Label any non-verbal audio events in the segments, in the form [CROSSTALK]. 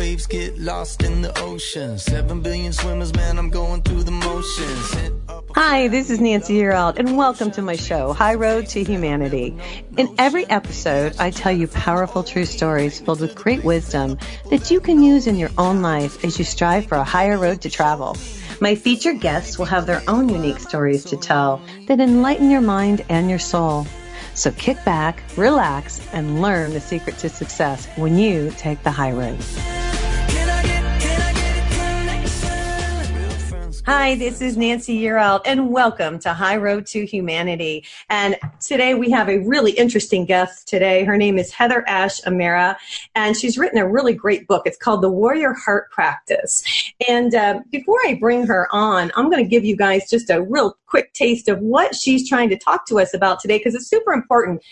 waves get lost in the ocean. Seven billion swimmers, man, I'm going through the motions. Hi, this is Nancy Yearout, and welcome to my show, High Road to Humanity. In every episode, I tell you powerful true stories filled with great wisdom that you can use in your own life as you strive for a higher road to travel. My featured guests will have their own unique stories to tell that enlighten your mind and your soul. So kick back, relax, and learn the secret to success when you take the high road. Hi, this is Nancy Yearout, and welcome to High Road to Humanity. And today we have a really interesting guest today. Her name is Heather Ash Amara, and she's written a really great book. It's called The Warrior Heart Practice. And uh, before I bring her on, I'm going to give you guys just a real quick taste of what she's trying to talk to us about today because it's super important.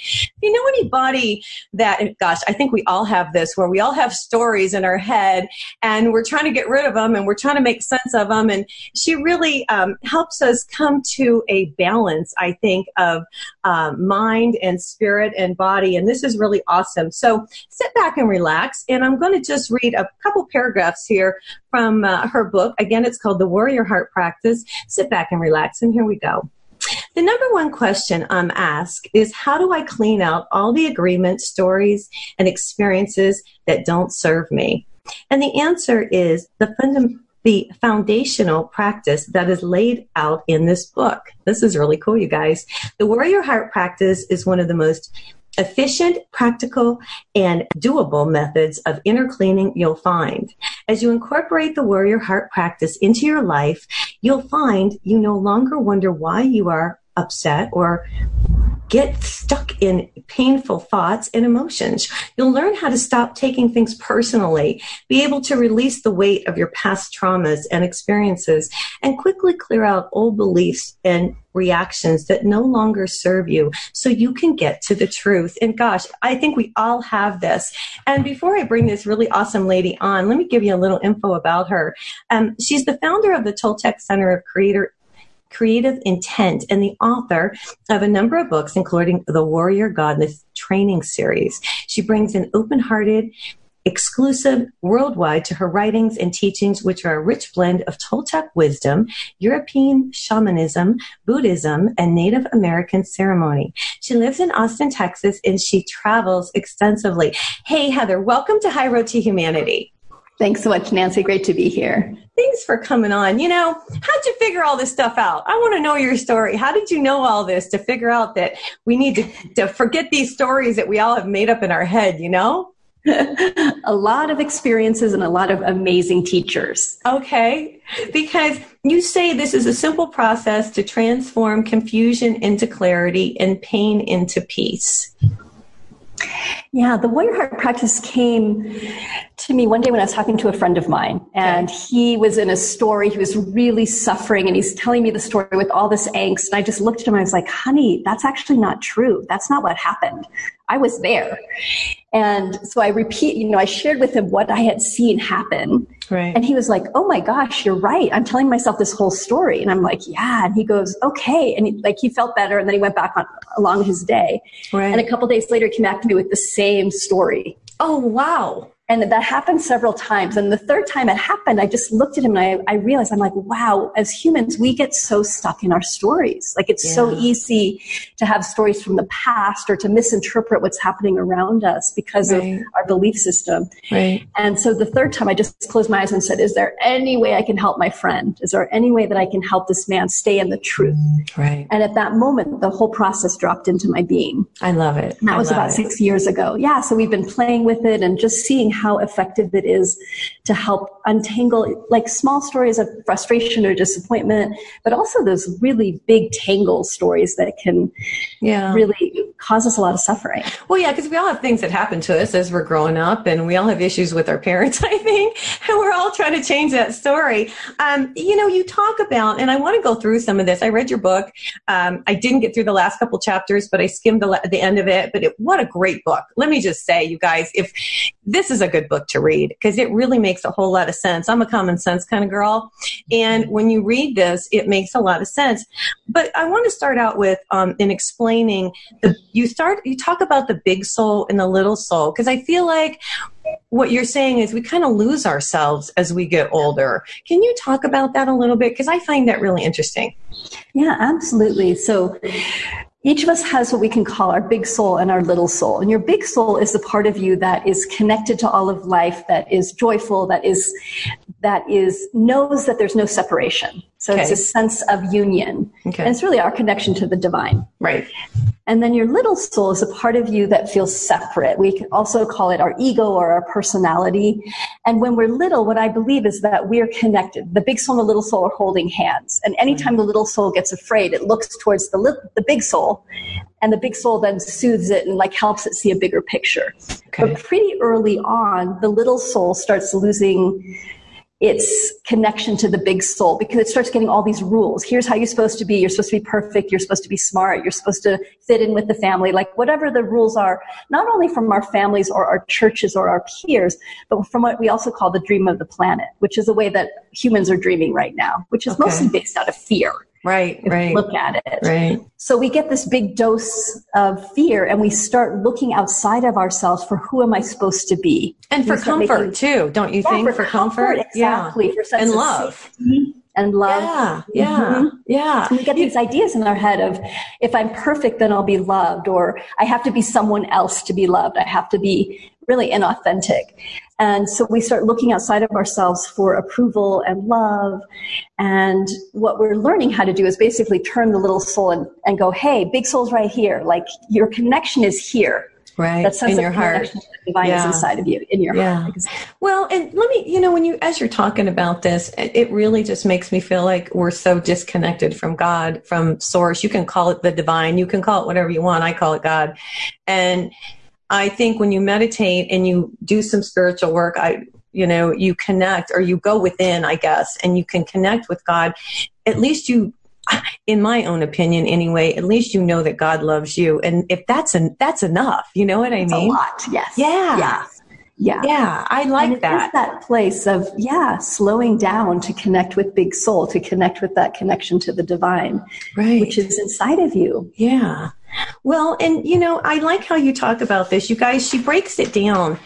You know anybody that, gosh, I think we all have this where we all have stories in our head and we're trying to get rid of them and we're trying to make sense of them. And she really um, helps us come to a balance, I think, of um, mind and spirit and body. And this is really awesome. So sit back and relax. And I'm going to just read a couple paragraphs here from uh, her book. Again, it's called The Warrior Heart Practice. Sit back and relax. And here we go. The number one question I'm asked is how do I clean out all the agreements, stories, and experiences that don't serve me? And the answer is the fundamental the foundational practice that is laid out in this book. This is really cool, you guys. The Warrior Heart Practice is one of the most efficient, practical, and doable methods of inner cleaning you'll find. As you incorporate the warrior heart practice into your life, you'll find you no longer wonder why you are upset or get stuck in painful thoughts and emotions. You'll learn how to stop taking things personally, be able to release the weight of your past traumas and experiences, and quickly clear out old beliefs and reactions that no longer serve you so you can get to the truth. And gosh, I think we all have this. And before I bring this really awesome lady on, let me give you a little info about her. Um, she's the founder of the Toltec Center of Creator creative intent and the author of a number of books, including the Warrior Goddess Training Series. She brings an open hearted, exclusive worldwide to her writings and teachings, which are a rich blend of Toltec wisdom, European shamanism, Buddhism, and Native American ceremony. She lives in Austin, Texas, and she travels extensively. Hey, Heather, welcome to High Road to Humanity. Thanks so much, Nancy. Great to be here. Thanks for coming on. You know, how'd you figure all this stuff out? I want to know your story. How did you know all this to figure out that we need to, to forget these stories that we all have made up in our head, you know? [LAUGHS] a lot of experiences and a lot of amazing teachers. Okay. Because you say this is a simple process to transform confusion into clarity and pain into peace. Yeah, the warrior heart practice came to me one day when I was talking to a friend of mine, and he was in a story. He was really suffering, and he's telling me the story with all this angst. And I just looked at him. I was like, "Honey, that's actually not true. That's not what happened. I was there." And so I repeat, you know, I shared with him what I had seen happen. Right. And he was like, Oh my gosh, you're right. I'm telling myself this whole story. And I'm like, Yeah. And he goes, Okay. And he, like, he felt better. And then he went back on along his day. Right. And a couple days later, he came back to me with the same story. Oh, wow. And that happened several times. And the third time it happened, I just looked at him and I, I realized, I'm like, wow, as humans, we get so stuck in our stories. Like it's yeah. so easy to have stories from the past or to misinterpret what's happening around us because right. of our belief system. Right. And so the third time I just closed my eyes and said, is there any way I can help my friend? Is there any way that I can help this man stay in the truth? Right. And at that moment, the whole process dropped into my being. I love it. And that I was about it. six years ago. Yeah. So we've been playing with it and just seeing how effective it is to help untangle like small stories of frustration or disappointment, but also those really big tangle stories that can yeah. really cause us a lot of suffering. Well, yeah, because we all have things that happen to us as we're growing up, and we all have issues with our parents, [LAUGHS] I think, and we're all trying to change that story. Um, you know, you talk about, and I want to go through some of this. I read your book. Um, I didn't get through the last couple chapters, but I skimmed the, the end of it. But it, what a great book! Let me just say, you guys, if this is a good book to read because it really makes a whole lot of sense. I'm a common sense kind of girl, and when you read this, it makes a lot of sense. But I want to start out with um, in explaining the you start you talk about the big soul and the little soul because I feel like what you're saying is we kind of lose ourselves as we get older. Can you talk about that a little bit? Because I find that really interesting. Yeah, absolutely. So each of us has what we can call our big soul and our little soul. And your big soul is the part of you that is connected to all of life, that is joyful, that is, that is, knows that there's no separation. So okay. it's a sense of union. Okay. And it's really our connection to the divine. Right. And then your little soul is a part of you that feels separate. We can also call it our ego or our personality. And when we're little, what I believe is that we're connected. The big soul and the little soul are holding hands. And anytime the little soul gets afraid, it looks towards the, li- the big soul. And the big soul then soothes it and like helps it see a bigger picture. Okay. But pretty early on, the little soul starts losing its connection to the big soul because it starts getting all these rules. Here's how you're supposed to be. You're supposed to be perfect. You're supposed to be smart. You're supposed to fit in with the family. Like whatever the rules are, not only from our families or our churches or our peers, but from what we also call the dream of the planet, which is the way that humans are dreaming right now, which is okay. mostly based out of fear. Right, right. Look at it. Right. So we get this big dose of fear and we start looking outside of ourselves for who am I supposed to be? And for comfort making, too, don't you yeah, think? For, for comfort, comfort, exactly. Yeah. For and love. And love. Yeah, yeah, mm-hmm. yeah. So we get these ideas in our head of if I'm perfect, then I'll be loved, or I have to be someone else to be loved. I have to be really inauthentic. And so we start looking outside of ourselves for approval and love. And what we're learning how to do is basically turn the little soul and, and go, hey, big soul's right here. Like your connection is here. Right. That sense in your heart. divine yeah. is inside of you, in your yeah. heart. Well, and let me, you know, when you, as you're talking about this, it really just makes me feel like we're so disconnected from God, from source. You can call it the divine. You can call it whatever you want. I call it God. And I think when you meditate and you do some spiritual work, I, you know, you connect or you go within, I guess, and you can connect with God. At least you, in my own opinion anyway, at least you know that God loves you. And if that's an, that's enough, you know what I mean? a lot. Yes. Yeah. Yeah. Yeah. Yeah. I like that. that place of, yeah, slowing down to connect with big soul, to connect with that connection to the divine. Right. Which is inside of you. Yeah. Well, and you know, I like how you talk about this. You guys, she breaks it down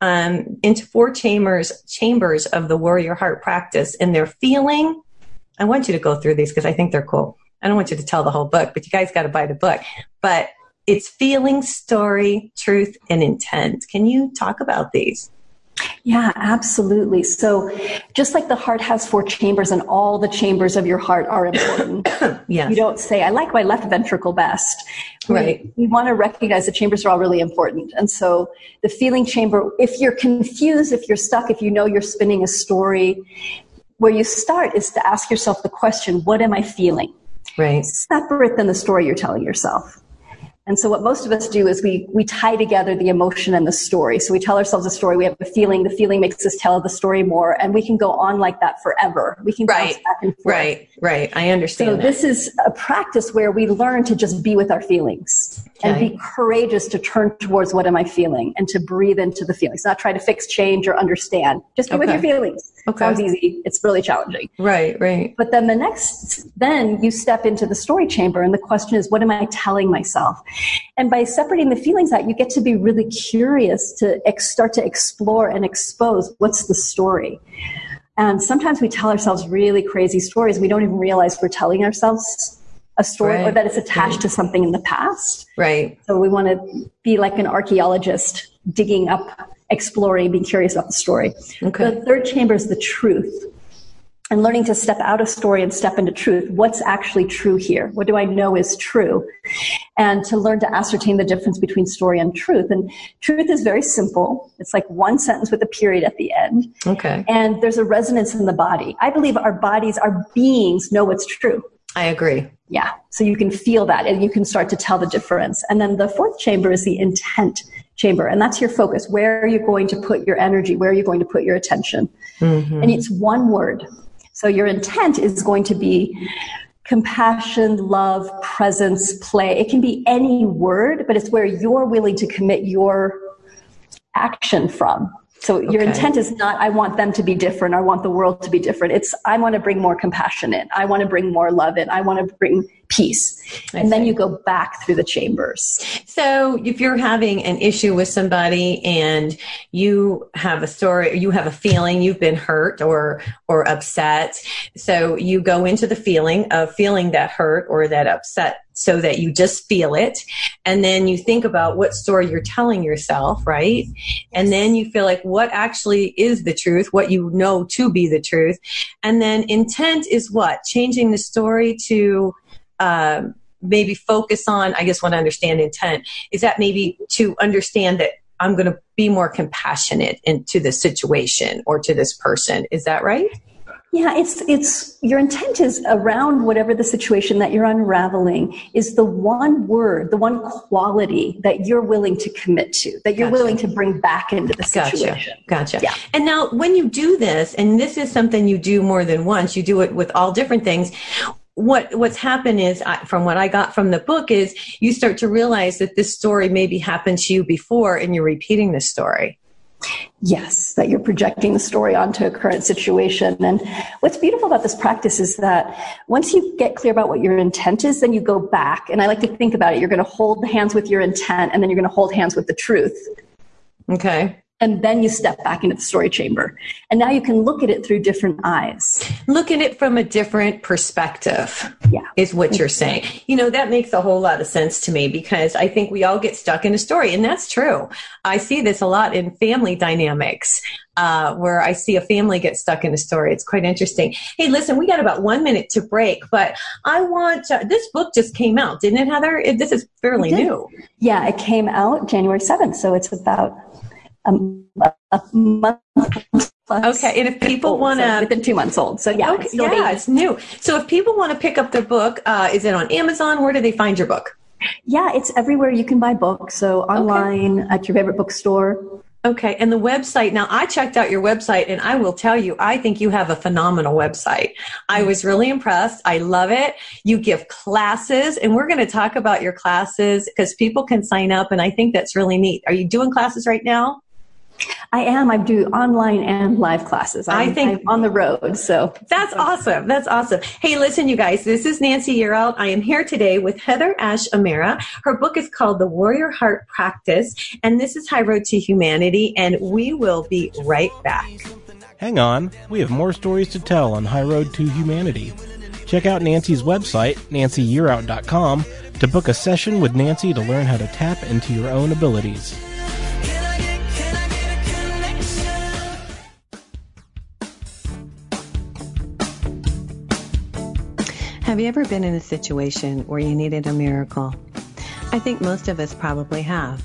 um, into four chambers chambers of the warrior heart practice, and they're feeling. I want you to go through these because I think they're cool. I don't want you to tell the whole book, but you guys got to buy the book. But it's feeling, story, truth, and intent. Can you talk about these? Yeah, absolutely. So, just like the heart has four chambers and all the chambers of your heart are important. [COUGHS] yes. You don't say, I like my left ventricle best. Right. We, we want to recognize the chambers are all really important. And so, the feeling chamber, if you're confused, if you're stuck, if you know you're spinning a story, where you start is to ask yourself the question, what am I feeling? Right. Separate than the story you're telling yourself. And so what most of us do is we, we tie together the emotion and the story. So we tell ourselves a story, we have a feeling, the feeling makes us tell the story more, and we can go on like that forever. We can right. back and forth. Right, right. I understand. So that. this is a practice where we learn to just be with our feelings okay. and be courageous to turn towards what am I feeling and to breathe into the feelings, not try to fix, change, or understand. Just be okay. with your feelings. Okay. Sounds easy. It's really challenging. Right, right. But then the next, then you step into the story chamber and the question is, what am I telling myself? And by separating the feelings out, you get to be really curious to ex- start to explore and expose what's the story. And sometimes we tell ourselves really crazy stories. We don't even realize we're telling ourselves a story right. or that it's attached right. to something in the past. Right. So we want to be like an archaeologist digging up exploring, being curious about the story. Okay. The third chamber is the truth. And learning to step out of story and step into truth. What's actually true here? What do I know is true? And to learn to ascertain the difference between story and truth. And truth is very simple. It's like one sentence with a period at the end. Okay. And there's a resonance in the body. I believe our bodies, our beings know what's true. I agree. Yeah. So you can feel that and you can start to tell the difference. And then the fourth chamber is the intent chamber. And that's your focus. Where are you going to put your energy? Where are you going to put your attention? Mm-hmm. And it's one word. So your intent is going to be compassion, love, presence, play. It can be any word, but it's where you're willing to commit your action from. So your okay. intent is not, I want them to be different. I want the world to be different. It's, I want to bring more compassion in. I want to bring more love in. I want to bring peace. and then you go back through the chambers. So if you're having an issue with somebody and you have a story, you have a feeling you've been hurt or, or upset. So you go into the feeling of feeling that hurt or that upset so that you just feel it. And then you think about what story you're telling yourself, right? And then you feel like what actually is the truth, what you know to be the truth. And then intent is what? Changing the story to, um, maybe focus on, I guess, want to understand intent is that maybe to understand that I'm going to be more compassionate into the situation or to this person. Is that right? Yeah, it's it's your intent is around whatever the situation that you're unraveling is the one word, the one quality that you're willing to commit to, that you're gotcha. willing to bring back into the situation. Gotcha. Gotcha. Yeah. And now when you do this, and this is something you do more than once, you do it with all different things what what's happened is I, from what I got from the book is you start to realize that this story maybe happened to you before and you're repeating this story. Yes, that you're projecting the story onto a current situation. And what's beautiful about this practice is that once you get clear about what your intent is, then you go back. And I like to think about it. You're going to hold hands with your intent and then you're going to hold hands with the truth. Okay and then you step back into the story chamber and now you can look at it through different eyes look at it from a different perspective yeah is what you're saying you know that makes a whole lot of sense to me because i think we all get stuck in a story and that's true i see this a lot in family dynamics uh, where I see a family get stuck in a story. It's quite interesting. Hey, listen, we got about one minute to break, but I want to, this book just came out, didn't it, Heather? It, this is fairly new. Yeah, it came out January 7th, so it's about a, a month Plus okay, and if people want to, so within two months old, so yeah, okay, it's yeah, it's new. So if people want to pick up their book, uh, is it on Amazon? Where do they find your book? Yeah, it's everywhere you can buy books. So online okay. at your favorite bookstore. Okay, and the website. Now, I checked out your website, and I will tell you, I think you have a phenomenal website. I was really impressed. I love it. You give classes, and we're going to talk about your classes because people can sign up, and I think that's really neat. Are you doing classes right now? I am. I do online and live classes. I'm, i think I'm on the road. So that's awesome. That's awesome. Hey, listen, you guys, this is Nancy Yearout. I am here today with Heather Ash Amara. Her book is called The Warrior Heart Practice, and this is High Road to Humanity, and we will be right back. Hang on. We have more stories to tell on High Road to Humanity. Check out Nancy's website, nancyyearout.com, to book a session with Nancy to learn how to tap into your own abilities. Have you ever been in a situation where you needed a miracle? I think most of us probably have.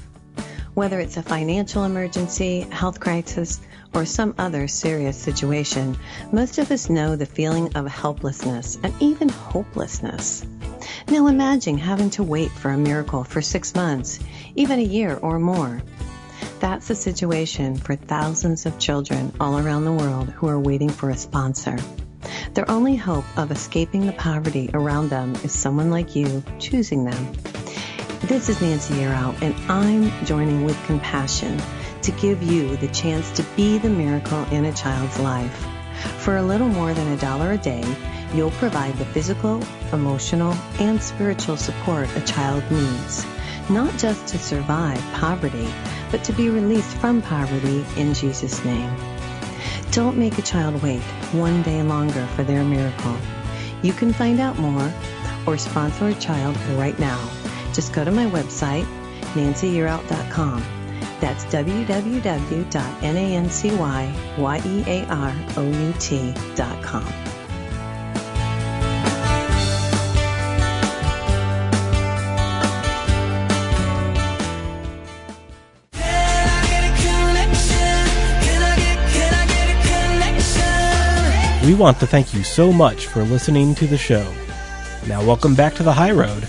Whether it's a financial emergency, health crisis, or some other serious situation, most of us know the feeling of helplessness and even hopelessness. Now imagine having to wait for a miracle for six months, even a year or more. That's the situation for thousands of children all around the world who are waiting for a sponsor. Their only hope of escaping the poverty around them is someone like you choosing them. This is Nancy Yearout, and I'm joining with compassion to give you the chance to be the miracle in a child's life. For a little more than a dollar a day, you'll provide the physical, emotional, and spiritual support a child needs, not just to survive poverty, but to be released from poverty in Jesus' name. Don't make a child wait one day longer for their miracle. You can find out more or sponsor a child right now. Just go to my website, nancyyearout.com. That's www.nancyyearout.com. We want to thank you so much for listening to the show. Now, welcome back to the high road.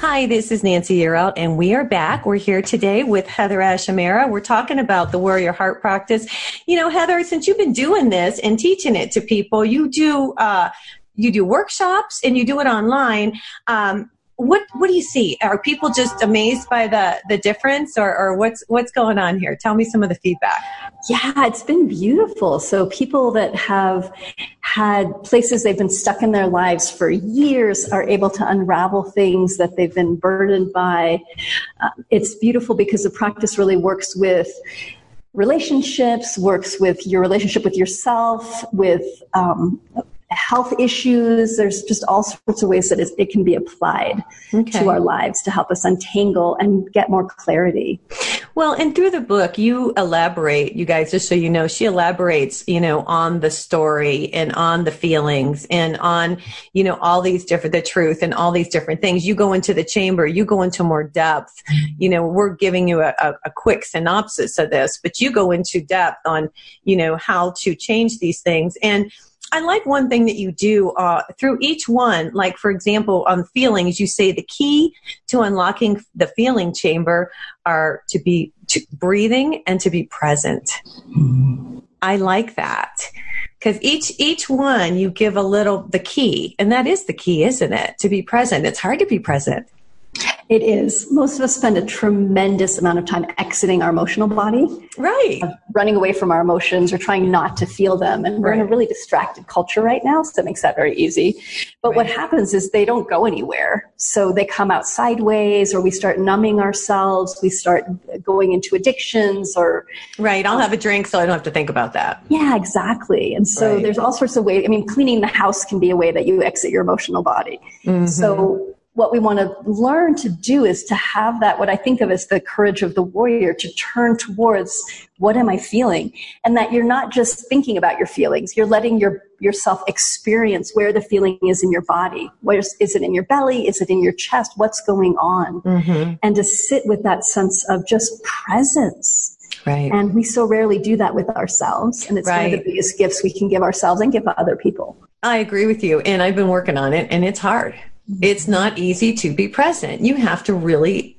Hi, this is Nancy Yearout, and we are back. We're here today with Heather Ash Amara. We're talking about the Warrior Heart Practice. You know, Heather, since you've been doing this and teaching it to people, you do uh, you do workshops and you do it online. Um, what what do you see? Are people just amazed by the the difference, or, or what's what's going on here? Tell me some of the feedback. Yeah, it's been beautiful. So people that have had places they've been stuck in their lives for years are able to unravel things that they've been burdened by. Uh, it's beautiful because the practice really works with relationships, works with your relationship with yourself, with um, health issues. There's just all sorts of ways that it can be applied okay. to our lives to help us untangle and get more clarity. Well, and through the book, you elaborate, you guys, just so you know, she elaborates, you know, on the story and on the feelings and on, you know, all these different, the truth and all these different things. You go into the chamber, you go into more depth. You know, we're giving you a, a, a quick synopsis of this, but you go into depth on, you know, how to change these things. And, I like one thing that you do uh, through each one. Like, for example, on feelings, you say the key to unlocking the feeling chamber are to be to breathing and to be present. I like that because each each one you give a little the key, and that is the key, isn't it? To be present. It's hard to be present. It is. Most of us spend a tremendous amount of time exiting our emotional body. Right. Uh, running away from our emotions or trying not to feel them. And we're right. in a really distracted culture right now, so that makes that very easy. But right. what happens is they don't go anywhere. So they come out sideways or we start numbing ourselves. We start uh, going into addictions or. Right. I'll um, have a drink so I don't have to think about that. Yeah, exactly. And so right. there's all sorts of ways. I mean, cleaning the house can be a way that you exit your emotional body. Mm-hmm. So what we want to learn to do is to have that, what I think of as the courage of the warrior, to turn towards what am I feeling? And that you're not just thinking about your feelings, you're letting your, yourself experience where the feeling is in your body. Where is, is it in your belly? Is it in your chest? What's going on? Mm-hmm. And to sit with that sense of just presence. Right. And we so rarely do that with ourselves. And it's right. one of the biggest gifts we can give ourselves and give other people. I agree with you. And I've been working on it and it's hard. It's not easy to be present. You have to really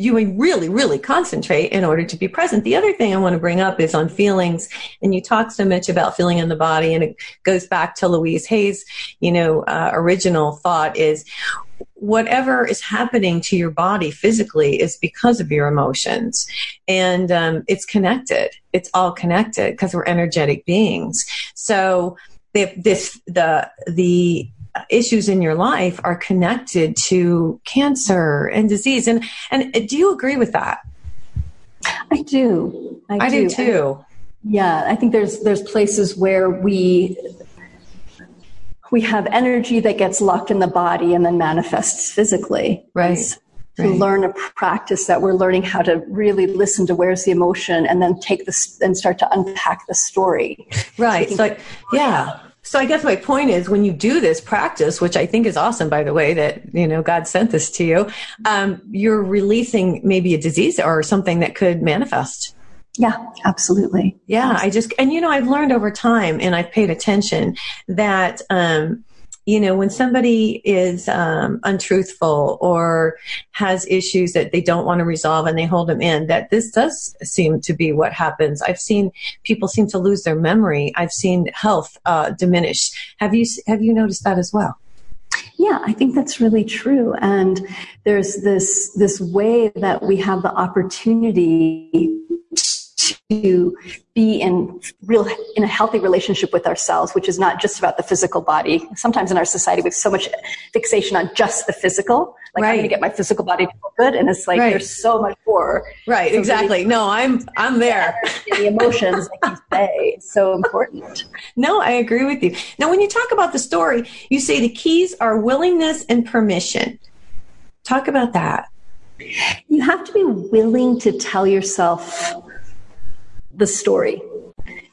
you really, really concentrate in order to be present. The other thing I want to bring up is on feelings, and you talk so much about feeling in the body, and it goes back to Louise Hay's, you know, uh, original thought is whatever is happening to your body physically is because of your emotions, and um, it's connected. It's all connected because we're energetic beings. So this the the issues in your life are connected to cancer and disease. And and do you agree with that? I do. I, I do. do too. yeah, I think there's there's places where we we have energy that gets locked in the body and then manifests physically. Right. To right. learn a practice that we're learning how to really listen to where's the emotion and then take this and start to unpack the story. Right. So, so like, yeah. So I guess my point is when you do this practice, which I think is awesome, by the way, that, you know, God sent this to you, um, you're releasing maybe a disease or something that could manifest. Yeah, absolutely. Yeah, absolutely. I just, and you know, I've learned over time and I've paid attention that, um, you know, when somebody is um, untruthful or has issues that they don't want to resolve and they hold them in, that this does seem to be what happens. I've seen people seem to lose their memory. I've seen health uh, diminish. Have you have you noticed that as well? Yeah, I think that's really true. And there's this this way that we have the opportunity to be in real in a healthy relationship with ourselves which is not just about the physical body. Sometimes in our society we have so much fixation on just the physical. Like right. i'm going to get my physical body to feel good and it's like right. there's so much more. Right exactly really, no i'm i'm there. the emotions like you say it's so important. [LAUGHS] No i agree with you. Now when you talk about the story you say the keys are willingness and permission. Talk about that. You have to be willing to tell yourself the story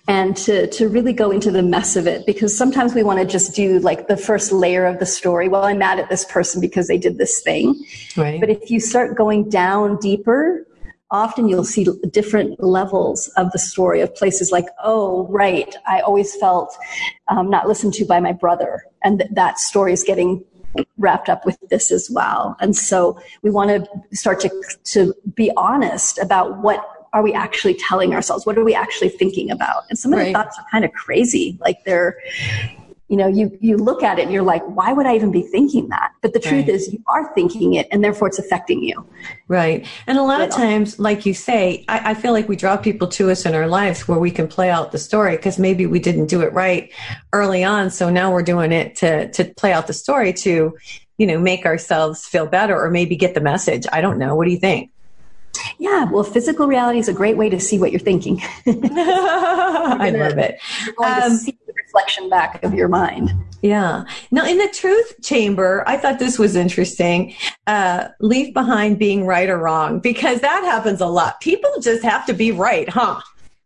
and to, to really go into the mess of it because sometimes we want to just do like the first layer of the story. Well, I'm mad at this person because they did this thing. Right. But if you start going down deeper, often you'll see different levels of the story of places like, oh, right, I always felt um, not listened to by my brother. And th- that story is getting wrapped up with this as well. And so we want to start to, to be honest about what are we actually telling ourselves? What are we actually thinking about? And some of right. the thoughts are kind of crazy. Like they're, you know, you, you look at it and you're like, why would I even be thinking that? But the truth Right. is you are thinking it and therefore it's affecting you. Right. And a lot of times, like you say, I, I feel like we draw people to us in our lives where we can play out the story because maybe we didn't do it right early on. So now we're doing it to, to play out the story to, you know, make ourselves feel better or maybe get the message. I don't know. What do you think? Yeah, well, physical reality is a great way to see what you're thinking. [LAUGHS] [LAUGHS] I love it. You're going Um, to see the reflection back of your mind. Yeah. Now, in the truth chamber, I thought this was interesting. Uh, leave behind being right or wrong because that happens a lot. People just have to be right, huh?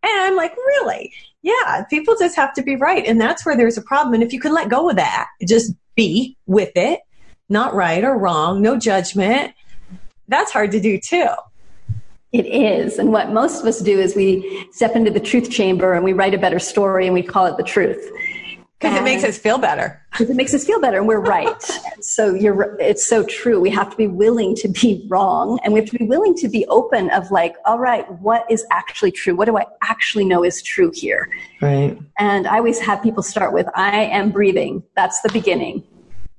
And I'm like, really? Yeah, people just have to be right. And that's where there's a problem. And if you can let go of that, just be with it, not right or wrong, no judgment, that's hard to do too. It is. And what most of us do is we step into the truth chamber and we write a better story and we call it the truth. Because it makes us feel better. Because it makes us feel better and we're right. [LAUGHS] so you're, it's so true. We have to be willing to be wrong and we have to be willing to be open of like, all right, what is actually true? What do I actually know is true here? Right. And I always have people start with, I am breathing. That's the beginning.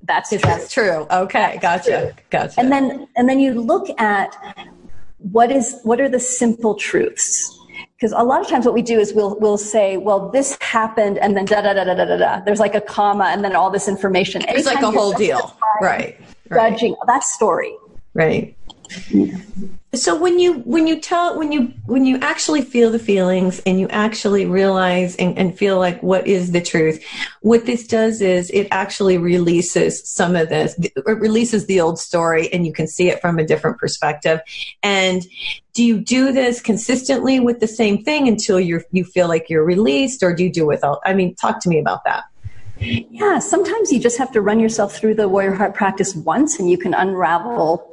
That's true. That's true. Okay. Gotcha. Gotcha. And then, and then you look at what is, what are the simple truths? Because a lot of times what we do is we'll, we'll say, well, this happened and then da da da da da da da. There's like a comma and then all this information. it's like a whole deal. Right. Right. Judging, that's story. Right. So when you when you tell when you when you actually feel the feelings and you actually realize and, and feel like what is the truth, what this does is it actually releases some of this. It releases the old story and you can see it from a different perspective. And do you do this consistently with the same thing until you you feel like you're released, or do you do without? I mean, talk to me about that. Yeah, sometimes you just have to run yourself through the warrior heart practice once and you can unravel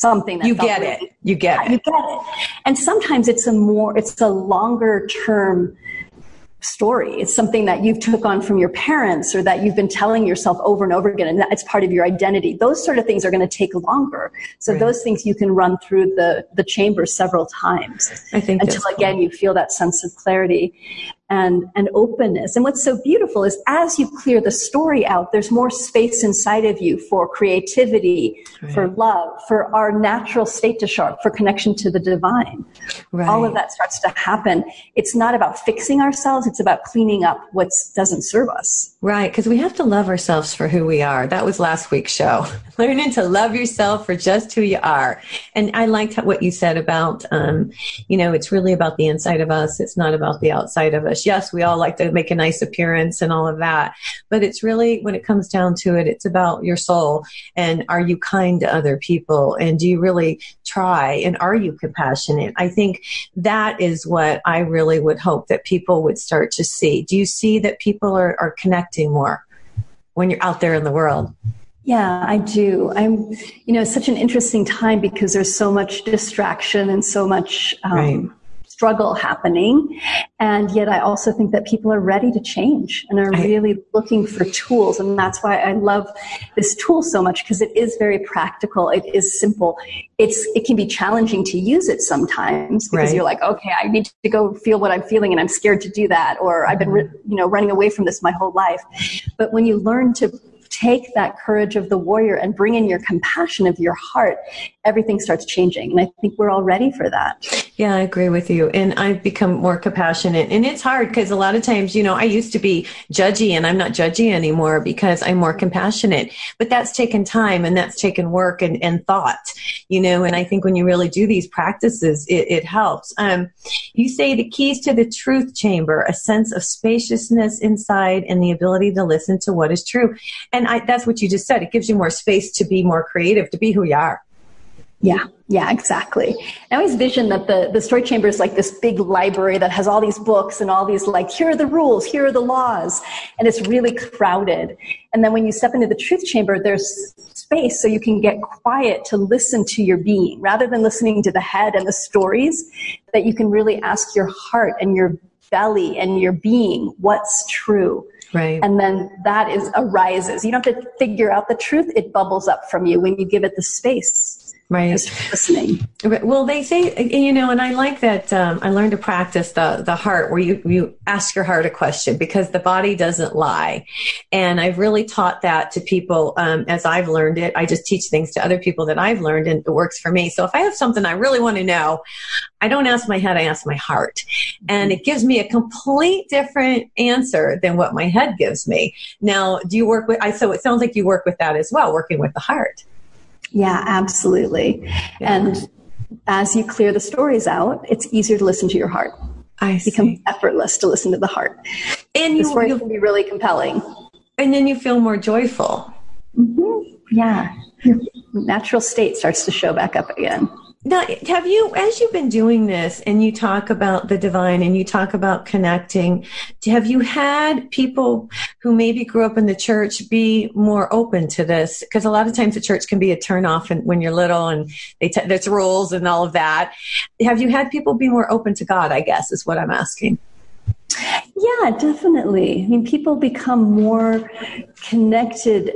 something that You get really- it. You get it. you get it. And sometimes it's a more, it's a longer term story. It's something that you've took on from your parents or that you've been telling yourself over and over again, and it's part of your identity. Those sort of things are going to take longer. So Right. those things you can run through the, the chamber several times I think until that's cool. again you feel that sense of clarity and, and openness. And what's so beautiful is as you clear the story out, there's more space inside of you for creativity, for love, for our natural state to show up, for connection to the divine. Right. All of that starts to happen. It's not about fixing ourselves. It's about cleaning up what doesn't serve us. Right, because we have to love ourselves for who we are. That was last week's show. [LAUGHS] Learning to love yourself for just who you are. And I liked what you said about, um, you know, it's really about the inside of us. It's not about the outside of us. Yes, we all like to make a nice appearance and all of that. But it's really, when it comes down to it, it's about your soul. And are you kind to other people? And do you really try? And are you compassionate? I think that is what I really would hope that people would start to see. Do you see that people are, are connecting more when you're out there in the world? Yeah, I do. I'm, you know, it's such an interesting time because there's so much distraction and so much um, Right. Struggle happening. And yet I also think that people are ready to change and are really looking for tools. And that's why I love this tool so much because it is very practical. It is simple. It's, it can be challenging to use it sometimes because Right. you're like, okay, I need to go feel what I'm feeling and I'm scared to do that. Or I've been, you know, running away from this my whole life. But when you learn to take that courage of the warrior and bring in your compassion of your heart, everything starts changing. And I think we're all ready for that. Yeah, I agree with you. And I've become more compassionate. And it's hard because a lot of times, you know, I used to be judgy and I'm not judgy anymore because I'm more compassionate. But that's taken time and that's taken work and, and thought, you know, and I think when you really do these practices, it, it helps. Um, you say the keys to the truth chamber, a sense of spaciousness inside and the ability to listen to what is true. And I, that's what you just said. It gives you more space to be more creative, to be who you are. Yeah, yeah, exactly. I always vision that the, the story chamber is like this big library that has all these books and all these like, here are the rules, here are the laws, and it's really crowded. And then when you step into the truth chamber, there's space so you can get quiet to listen to your being rather than listening to the head and the stories that you can really ask your heart and your belly and your being what's true. Right. And then that is arises. You don't have to figure out the truth. It bubbles up from you when you give it the space right. Listening. Well they say you know and i like that um, i learned to practice the the heart where you you ask your heart a question because the body doesn't lie. And i've really taught that to people um, as i've learned it. I just teach things to other people that i've learned and it works for me. So if i have something i really want to know i don't ask my head i ask my heart. And it gives me a complete different answer than what my head gives me. Now do you work with i so it sounds like you work with that as well working with the heart yeah, absolutely. Yeah. And as you clear the stories out, it's easier to listen to your heart. I see. becomes effortless to listen to the heart. And you, the story can be really compelling. And then you feel more joyful. Mm-hmm. Yeah. Your natural state starts to show back up again. Now, have you, as you've been doing this and you talk about the divine and you talk about connecting, have you had people who maybe grew up in the church be more open to this? Because a lot of times the church can be a turnoff and when you're little and they t- there's rules and all of that. Have you had people be more open to God, I guess, is what I'm asking. Yeah, definitely. I mean, people become more connected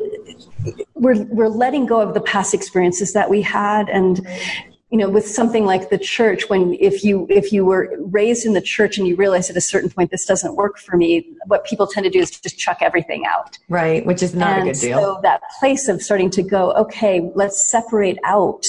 we're we're letting go of the past experiences that we had and you know with something like the church when if you if you were raised in the church and you realize at a certain point this doesn't work for me what people tend to do is just chuck everything out right which is not and a good deal so that place of starting to go okay let's separate out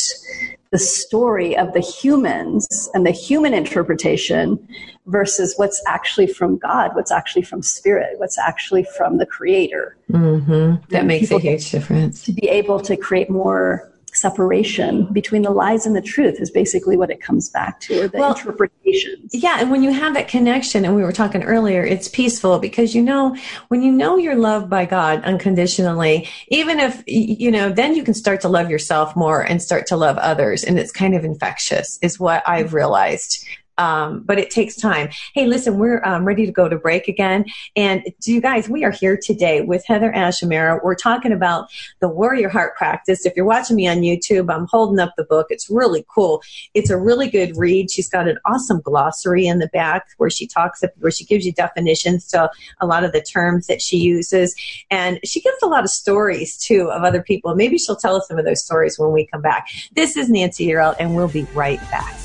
the story of the humans and the human interpretation versus what's actually from God, what's actually from spirit, what's actually from the creator. Mm-hmm. That makes a huge difference. To be able to create more separation between the lies and the truth is basically what it comes back to, or the well, interpretations. Yeah, and when you have that connection, and we were talking earlier, it's peaceful because you know, when you know you're loved by God unconditionally, even if, you know, then you can start to love yourself more and start to love others. And it's kind of infectious, is what I've realized um, but it takes time. Hey, listen, we're um, ready to go to break again. And do you guys, we are here today with Heather Ash Amara. We're talking about the Warrior Heart Practice. If you're watching me on YouTube, I'm holding up the book. It's really cool. It's a really good read. She's got an awesome glossary in the back where she talks, where she gives you definitions to a lot of the terms that she uses. And she gives a lot of stories too of other people. Maybe she'll tell us some of those stories when we come back. This is Nancy Yearout, and we'll be right back.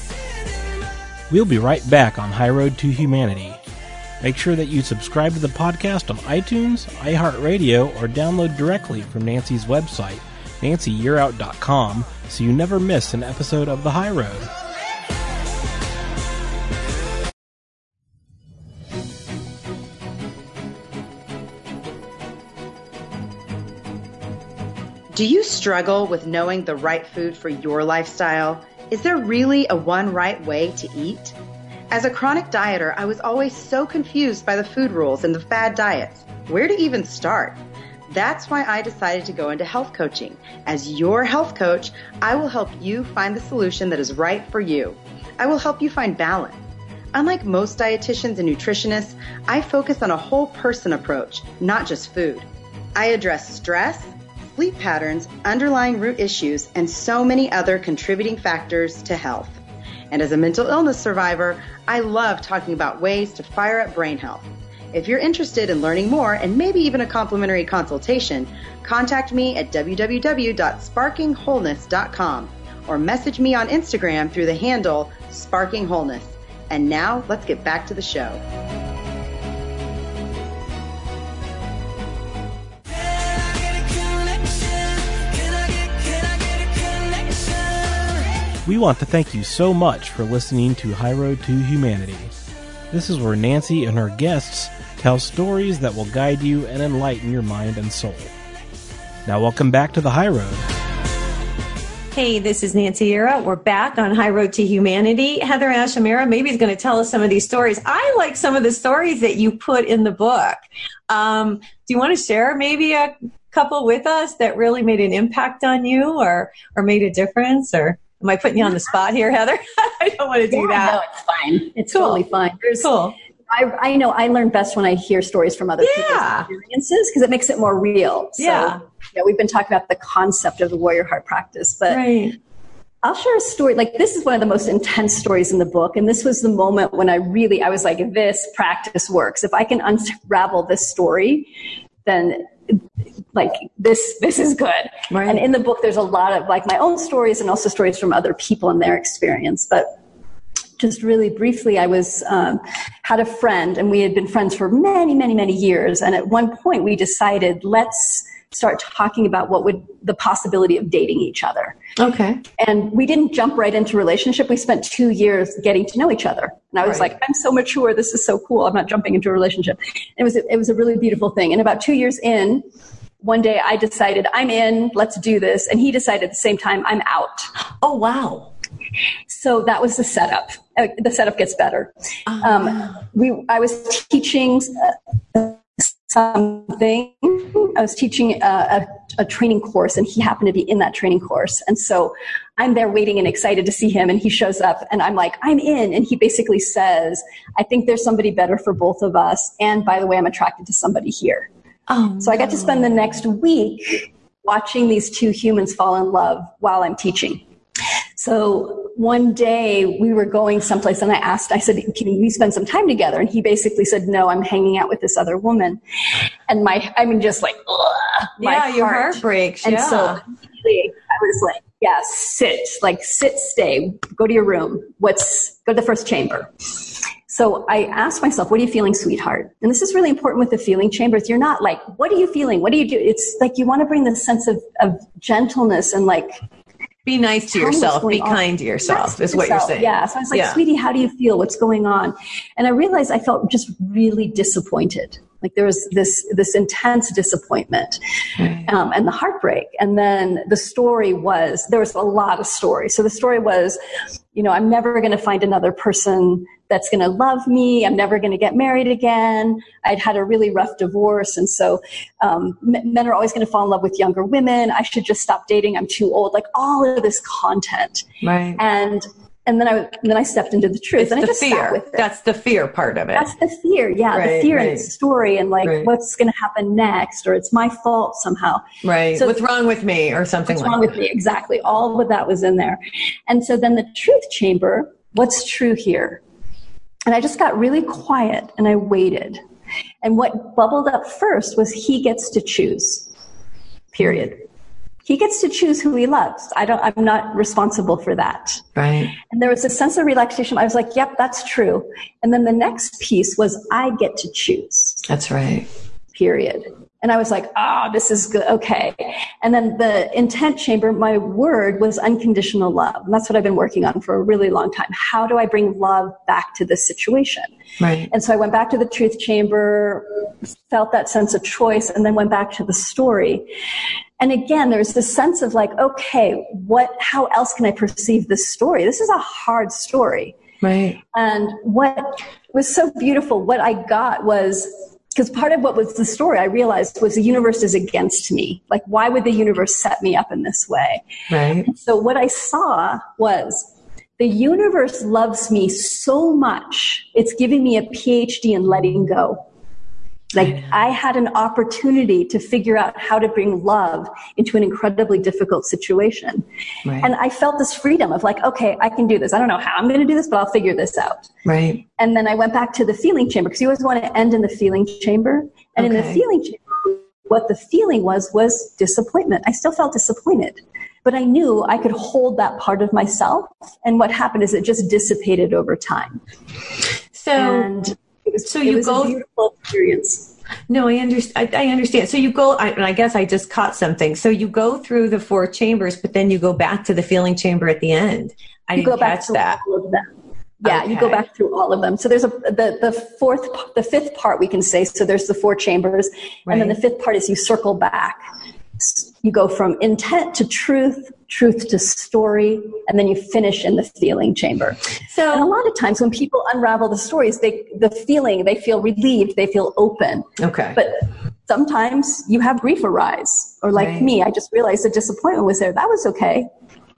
We'll be right back on High Road to Humanity. Make sure that you subscribe to the podcast on iTunes, iHeartRadio, or download directly from Nancy's website, nancyyearout.com, so you never miss an episode of The High Road. Do you struggle with knowing the right food for your lifestyle? Is there really a one right way to eat? As a chronic dieter, I was always so confused by the food rules and the fad diets. Where to even start? That's why I decided to go into health coaching. As your health coach, I will help you find the solution that is right for you. I will help you find balance. Unlike most dietitians and nutritionists, I focus on a whole person approach, not just food. I address stress, sleep patterns, underlying root issues, and so many other contributing factors to health. And as a mental illness survivor, I love talking about ways to fire up brain health. If you're interested in learning more and maybe even a complimentary consultation, contact me at www.sparkingwholeness.com or message me on Instagram through the handle Sparking Wholeness. And now let's get back to the show. We want to thank you so much for listening to High Road to Humanity. This is where Nancy and her guests tell stories that will guide you and enlighten your mind and soul. Now, welcome back to the High Road. Hey, this is Nancy Yearout. We're back on High Road to Humanity. Heather Ashamera maybe is going to tell us some of these stories. I like some of the stories that you put in the book. Um, do you want to share maybe a couple with us that really made an impact on you or or made a difference or Am I putting you on the spot here, Heather? [LAUGHS] I don't want to do yeah, that. No, it's fine. It's cool. totally fine. There's, cool. I, I know I learn best when I hear stories from other yeah. people's experiences because it makes it more real. So, yeah. You know, we've been talking about the concept of the warrior heart practice, but right. I'll share a story. Like this is one of the most intense stories in the book. And this was the moment when I really, I was like, this practice works. If I can unravel this story, then like this this is good. Right. and in the book there's a lot of like my own stories and also stories from other people and their experience. But just really briefly i was um, had a friend and we had been friends for many many many years. And at one point we decided let's start talking about what would the possibility of dating each other. Okay. and we didn't jump right into relationship. We spent two years getting to know each other. And i was Right. like i'm so mature. This is so cool. I'm not jumping into a relationship. It was it was a really beautiful thing. And about two years in one day i decided i'm in. Let's do this. And he decided at the same time i'm out. Oh wow. so that was the setup. Uh, the setup gets better. Um, we i was teaching uh, something. I was teaching a, a, a training course and he happened to be in that training course. And so i'm there waiting and excited to see him and he shows up and i'm like i'm in. And he basically says i think there's somebody better for both of us and by the way i'm attracted to somebody here. Oh. so i got to spend the next week watching these two humans fall in love while i'm teaching. So one day we were going someplace and I asked, I said, can we spend some time together? And he basically said, no, I'm hanging out with this other woman. And my, I mean, just like, ugh, my yeah, your heart. heart breaks. And yeah. so immediately I was like, yeah, sit, like sit, stay, go to your room. What's, go to the first chamber. So I asked myself, what are you feeling, sweetheart? And this is really important with the feeling chambers. You're not like, what are you feeling? What do you do? It's like you want to bring this sense of, of gentleness and like, be nice to tell me what's yourself. Be on. kind to yourself. Yes, is what you're saying. Yeah. So I was like, Yeah. sweetie, how do you feel? What's going on? And I realized I felt just really disappointed. Like there was this, this intense disappointment um, and the heartbreak. And then the story was, there was a lot of stories. So the story was, you know, I'm never going to find another person that's going to love me. I'm never going to get married again. I'd had a really rough divorce. And so um, men are always going to fall in love with younger women. I should just stop dating. I'm too old. Like all of this content. Right. And, and then I, and then I stepped into the truth It's and I the just fear. with it. That's the fear part of it. That's the fear. Yeah. Right, the fear in right. its story and like Right. what's going to happen next or it's my fault somehow. right. so- What's wrong with me or something What's like wrong that. with me? Exactly. All of that was in there. And so then the truth chamber, what's true here? And I just got really quiet and I waited. And what bubbled up first was he gets to choose. Period. He gets to choose who he loves. I don't, I'm not responsible for that. Right. And there was a sense of relaxation. I was like, yep, that's true. And then the next piece was I get to choose That's right. period. And I was like, ah, this is good. Okay. And then the intent chamber, my word was unconditional love. And that's what I've been working on for a really long time. How do I bring love back to this situation? Right. And so I went back to the truth chamber, felt that sense of choice, and then went back to the story. And again, there's this sense of like, okay, what, how else can I perceive this story? This is a hard story. Right. And what was so beautiful, what I got was because part of what was the story I realized was the universe is against me. Like, why would the universe set me up in this way? Right. So what I saw was the universe loves me so much, it's giving me a PhD in letting go. Like I had an opportunity to figure out how to bring love into an incredibly difficult situation. Right. And I felt this freedom of like, okay, I can do this. I don't know how I'm going to do this, but I'll figure this out. Right. And then I went back to the feeling chamber because you always want to end in the feeling chamber. And in the feeling chamber, what the feeling was, was disappointment. I still felt disappointed, but I knew I could hold that part of myself. And what happened is it just dissipated over time. So and was, so you go- beautiful experience. No, I understand. I, I understand. So you go, I, and I guess I just caught something. So you go through the four chambers, but then you go back to the feeling chamber at the end. I You go back catch to that. all of them. Yeah, you go back through all of them. So there's a the the fourth, the fifth part we can say. So there's the four chambers, and then the fifth part is you circle back. You go from intent to truth, truth to story, and then you finish in the feeling chamber. And a lot of times when people unravel the stories, they the feeling they feel relieved, they feel open. okay, But sometimes you have grief arise, or like Right. me, I just realized the disappointment was there. That was okay.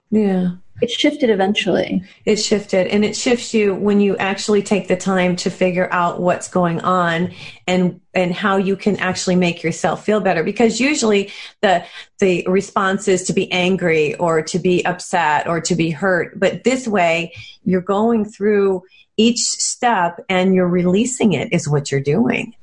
yeah, It shifted eventually. it shifted, and it shifts you when you actually take the time to figure out what's going on and and how you can actually make yourself feel better. Because usually the the response is to be angry or to be upset or to be hurt, but this way you're going through each step and you're releasing it is what you're doing.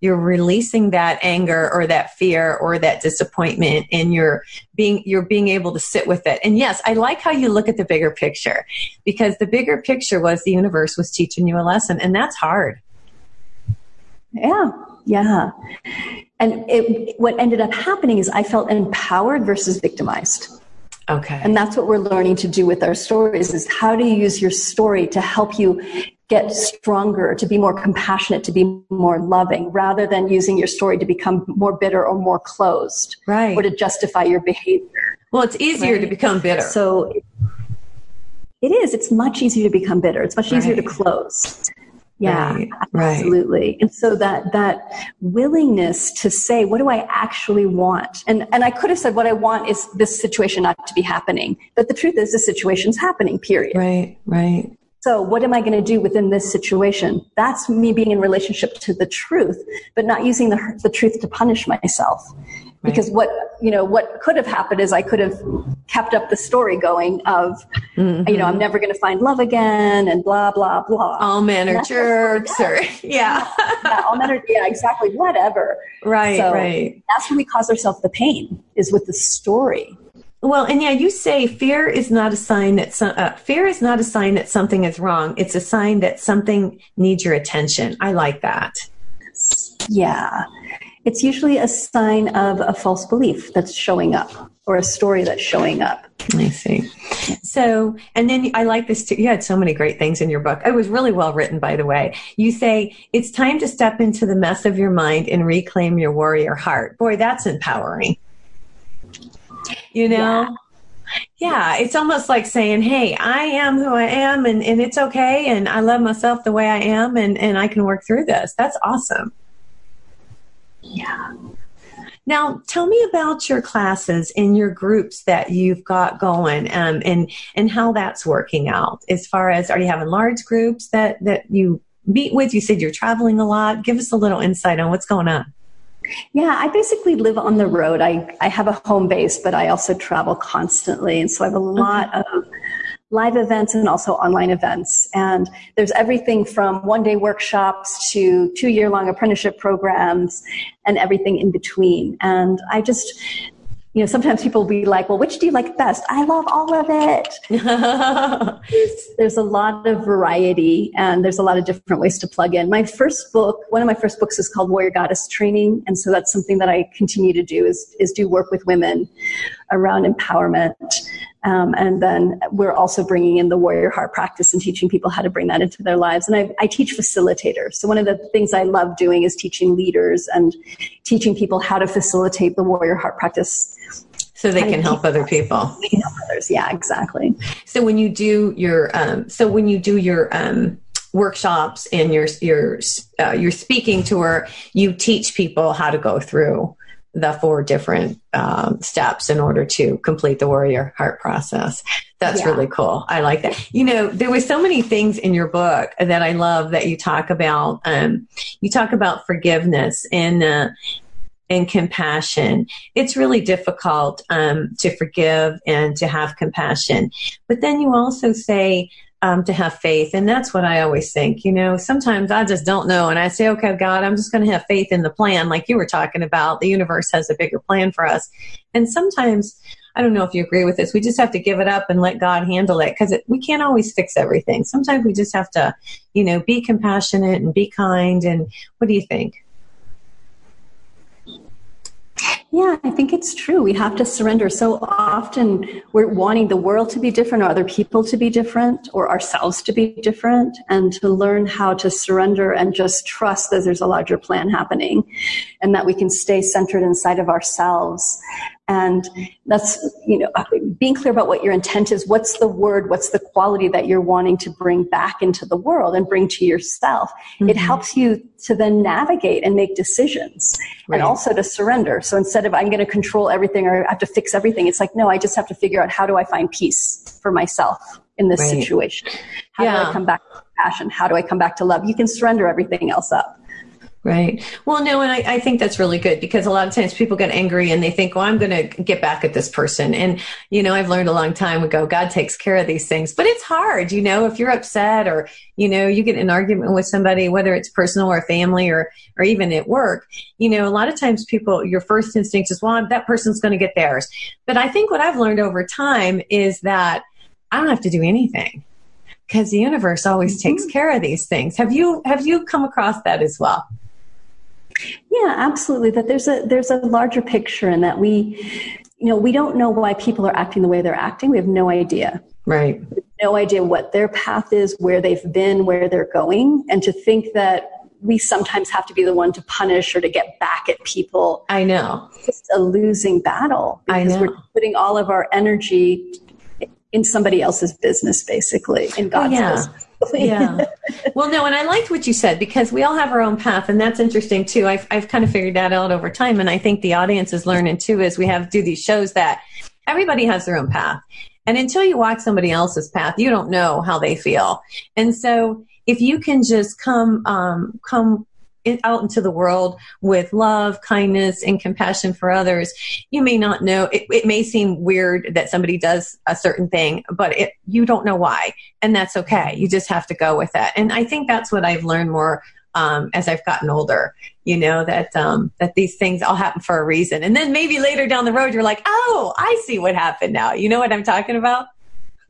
You're releasing that anger or that fear or that disappointment and you're being you're being able to sit with it. And yes i like how you look at the bigger picture because the bigger picture was the universe was teaching you a lesson and that's hard. Yeah. Yeah. And it, what ended up happening is i felt empowered versus victimized. Okay. And that's what we're learning to do with our stories is how do you use your story to help you get stronger, to be more compassionate, to be more loving, rather than using your story to become more bitter or more closed, right? Or to justify your behavior. Well, it's easier right? to become bitter. So it is. It's much easier to become bitter. It's much right. easier to close. Yeah, right. absolutely. Right. And so that that willingness to say, what do I actually want? And and I could have said, what I want is this situation not to be happening. But the truth is, the situation's happening. Period. Right. Right. So what am I going to do within this situation? That's me being in relationship to the truth, but not using the, the truth to punish myself. Right. Because what, you know, what could have happened is I could have kept up the story going of, mm-hmm. you know, I'm never going to find love again and blah, blah, blah. All men are jerks or, [LAUGHS] yeah. yeah. All men are, yeah, exactly. Whatever. Right, so right. That's when we cause ourselves the pain is with the story. Well, and yeah, you say fear is not a sign that some, uh, fear is not a sign that something is wrong. It's a sign that something needs your attention. I like that. Yeah. It's usually a sign of a false belief that's showing up or a story that's showing up. I see. So, and then I like this too. You had so many great things in your book. It was really well written, by the way. You say it's time to step into the mess of your mind and reclaim your warrior heart. Boy, that's empowering you know? Yeah. yeah. it's almost like saying, Hey, I am who I am and, and it's okay. And I love myself the way I am and, and I can work through this. That's awesome. Yeah. Now, tell me about your classes and your groups that you've got going, um, and and how that's working out. As far as, are you having large groups that that you meet with? You said you're traveling a lot. Give us a little insight on what's going on. Yeah, I basically live on the road. I, I have a home base, but I also travel constantly. And so I have a mm-hmm. lot of live events and also online events. And there's everything from one day workshops to two year long apprenticeship programs and everything in between. And I just, you know, sometimes people will be like, well, which do you like best? I love all of it. [LAUGHS] there's, there's, a lot of variety and there's a lot of different ways to plug in. My first book, one of my first books is called Warrior Goddess Training. And so that's something that I continue to do is, is do work with women around empowerment. Um, and then we're also bringing in the warrior heart practice and teaching people how to bring that into their lives. And I, I teach facilitators. So one of the things I love doing is teaching leaders and teaching people how to facilitate the warrior heart practice so they can help other people. Help others. Yeah, exactly. So when you do your, um, so when you do your um, workshops and your your uh, your speaking tour, you teach people how to go through the four different um, steps in order to complete the warrior heart process. That's yeah. really cool. I like that. You know, there was so many things in your book that I love that you talk about. Um, you talk about forgiveness and uh, and compassion. It's really difficult um, to forgive and to have compassion. But then you also say um, to have faith. And that's what I always think. You know, sometimes I just don't know. And I say, okay, God, I'm just going to have faith in the plan, like you were talking about. The universe has a bigger plan for us. And sometimes, I don't know if you agree with this, we just have to give it up and let God handle it because we can't always fix everything. Sometimes we just have to, you know, be compassionate and be kind. And what do you think? Yeah, I think it's true. We have to surrender. So often we're wanting the world to be different or other people to be different or ourselves to be different and to learn how to surrender and just trust that there's a larger plan happening and that we can stay centered inside of ourselves and that's, you know, being clear about what your intent is. What's the word? What's the quality that you're wanting to bring back into the world and bring to yourself? Mm-hmm. It helps you to then navigate and make decisions right. and also to surrender. So instead of I'm going to control everything or I have to fix everything, it's like, no, I just have to figure out how do I find peace for myself in this right. situation? How yeah. do I come back to passion? How do I come back to love? You can surrender everything else up. Right. Well, no, and I, I, think that's really good because a lot of times people get angry and they think, well, I'm going to get back at this person. And, you know, I've learned a long time ago, God takes care of these things, but it's hard, you know, if you're upset or, you know, you get an argument with somebody, whether it's personal or family or, or even at work, you know, a lot of times people, your first instinct is, well, that person's going to get theirs. But I think what I've learned over time is that I don't have to do anything because the universe always mm-hmm. takes care of these things. Have you, have you come across that as well? Yeah, absolutely. That there's a there's a larger picture in that we, you know, we don't know why people are acting the way they're acting. We have no idea. Right. No idea what their path is, where they've been, where they're going, and to think that we sometimes have to be the one to punish or to get back at people. I know. It's just a losing battle because we're putting all of our energy in somebody else's business, basically, in God's yeah. business yeah. [LAUGHS] Well, no, and I liked what you said because we all have our own path, and that's interesting too. I've I've kind of figured that out over time, and I think the audience is learning too as we have do these shows that everybody has their own path, and until you walk somebody else's path, you don't know how they feel, and so if you can just come um, come out into the world with love, kindness, and compassion for others, you may not know. It, it may seem weird that somebody does a certain thing, but it, you don't know why, and that's okay. You just have to go with it. And I think that's what I've learned more um, as I've gotten older. You know that um, that these things all happen for a reason, and then maybe later down the road, you're like, "Oh, I see what happened now." You know what I'm talking about?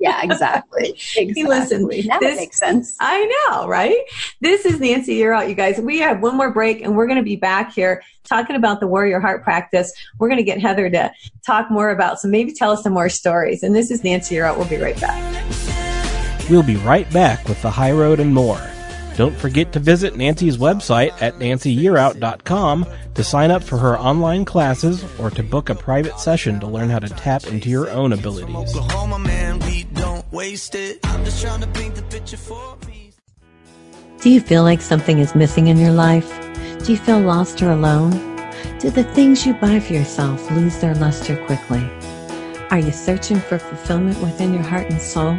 Yeah, exactly. [LAUGHS] exactly. Listen, now this, makes sense. I know, right? This is Nancy Yearout, you guys. We have one more break and we're going to be back here talking about the Warrior Heart practice. We're going to get Heather to talk more about, so maybe tell us some more stories. And this is Nancy Yearout. We'll be right back. We'll be right back with the high road and more. Don't forget to visit Nancy's website at nancyyearout.com to sign up for her online classes or to book a private session to learn how to tap into your own abilities. Do you feel like something is missing in your life? Do you feel lost or alone? Do the things you buy for yourself lose their luster quickly? Are you searching for fulfillment within your heart and soul?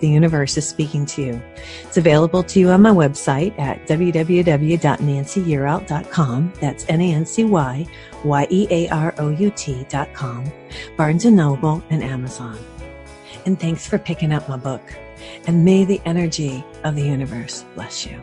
the universe is speaking to you. It's available to you on my website at www.nancyyearout.com. That's N-A-N-C-Y-Y-E-A-R-O-U-T.com, Barnes & Noble, and Amazon. And thanks for picking up my book. And may the energy of the universe bless you.